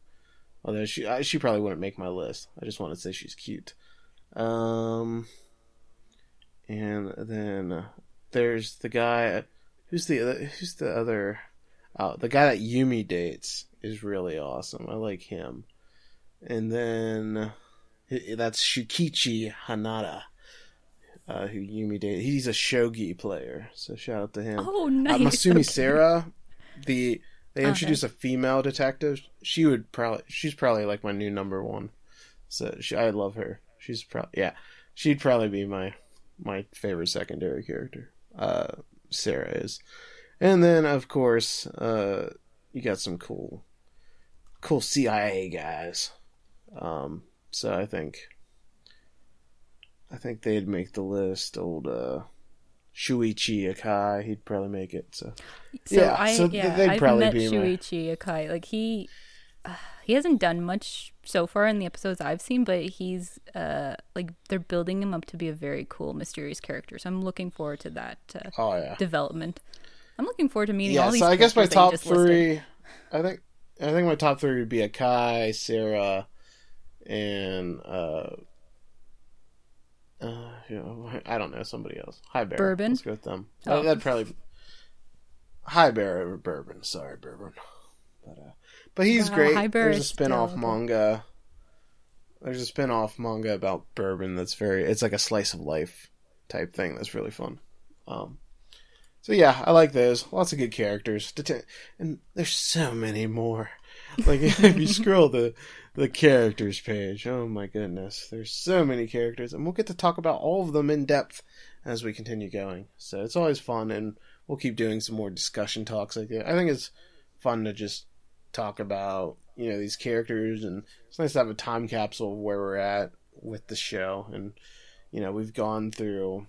A: Although she I, she probably wouldn't make my list. I just want to say she's cute. Um, and then there's the guy who's the who's the other uh, the guy that Yumi dates is really awesome. I like him. And then that's Shukichi Haneda uh, who Yumi dated. He's a shogi player, so shout out to him.
B: Oh, nice. Uh,
A: Masumi okay. Sera, the they introduced okay. a female detective. She would probably she's probably like my new number one. So she, I love her. She's probably yeah, she'd probably be my my favorite secondary character. Uh, Sera is, And then, of course, uh, you got some cool, cool CIA guys. Um, so I think, I think they'd make the list. Old uh, Shuichi Akai, he'd probably make it. So,
B: So
A: yeah,
B: I
A: so
B: yeah,
A: they'd
B: I've
A: probably
B: met
A: be my-
B: Shuichi Akai. Like he uh, he hasn't done much so far in the episodes I've seen, but he's uh like they're building him up to be a very cool, mysterious character. So I'm looking forward to that uh,
A: Oh yeah,
B: development. I'm looking forward to meeting
A: yeah.
B: all these.
A: So I guess my
B: characters that you
A: top
B: just listed.
A: three, I think, I think my top three would be Akai, Sera, and uh, uh, you know, I don't know somebody else. Haibara.
B: Bourbon?
A: Let's go with them.
B: Oh.
A: That'd probably Haibara over Bourbon. Sorry, Bourbon. But uh, but he's
B: Wow,
A: great. There's a spin-off
B: still-
A: manga. There's a spin-off manga about bourbon that's very. It's like a slice of life type thing. That's really fun. Um, so yeah, I like those. Lots of good characters, and there's so many more. Like if you scroll the the characters page, oh my goodness, there's so many characters, and we'll get to talk about all of them in depth as we continue going. So it's always fun, and we'll keep doing some more discussion talks like that. I think it's fun to just talk about you know these characters, and it's nice to have a time capsule of where we're at with the show, and you know we've gone through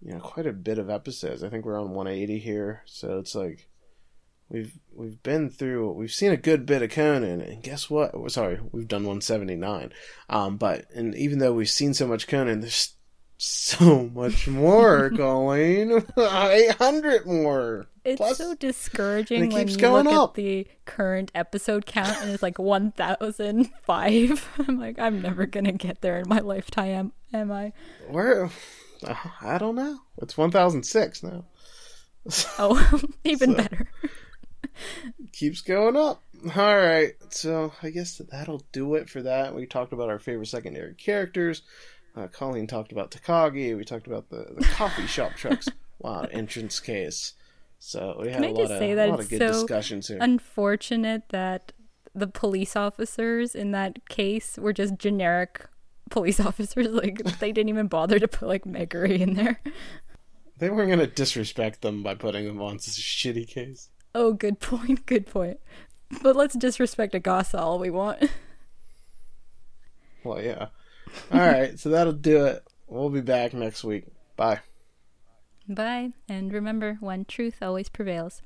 A: you know quite a bit of episodes. I think we're on 180 here, so it's like we've we've been through we've seen a good bit of Conan, and guess what? Sorry, we've done 179. Um, but and even though we've seen so much Conan, there's so much more, Colleen. 800 more.
B: It's
A: Plus-
B: so discouraging
A: it
B: when
A: keeps
B: you
A: going
B: look
A: up.
B: at the current episode count and it's like 1005. I'm like, I'm never going to get there in my lifetime, am I?
A: Where? uh, I don't know. It's 1006 now.
B: Oh, even
A: So-
B: better.
A: keeps going up. All right, so I guess that'll do it for that. We talked about our favorite secondary characters. Uh, Colleen talked about Takagi. We talked about the, the coffee shop trucks. Wow, entrance case. So we had
B: Can I
A: a lot of,
B: say that
A: a lot of good
B: so
A: discussions here.
B: Unfortunate that the police officers in that case were just generic police officers. Like, they didn't even bother to put, like, Megure in there.
A: they weren't going to disrespect them by putting them on such a shitty case.
B: Oh, good point, good point. But let's disrespect Agasa all we want.
A: Well, yeah. All right, so that'll do it. We'll be back next week. Bye.
B: Bye, and remember, one truth always prevails.